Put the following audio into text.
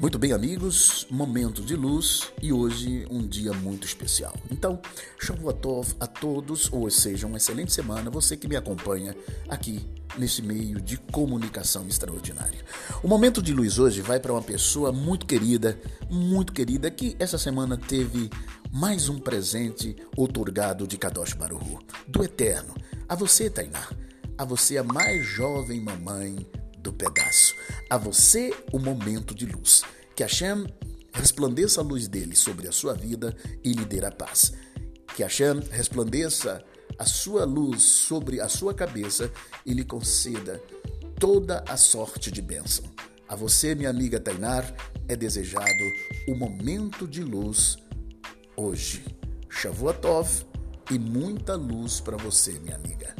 Muito bem, amigos, momento de luz e hoje um dia muito especial. Então, Shavuotov a todos, ou seja, uma excelente semana, você que me acompanha aqui nesse meio de comunicação extraordinária. O momento de luz hoje vai para uma pessoa muito querida, muito querida, que essa semana teve mais um presente otorgado de Kadosh Baruhu, do Eterno. A você, Tainá, a você a mais jovem mamãe do pedaço. A você o momento de luz. Que Hashem resplandeça a luz dele sobre a sua vida e lhe dê a paz. Que Hashem resplandeça a sua luz sobre a sua cabeça e lhe conceda toda a sorte de bênção. A você, minha amiga Tainar, é desejado o momento de luz hoje. Shavuotov e muita luz para você, minha amiga.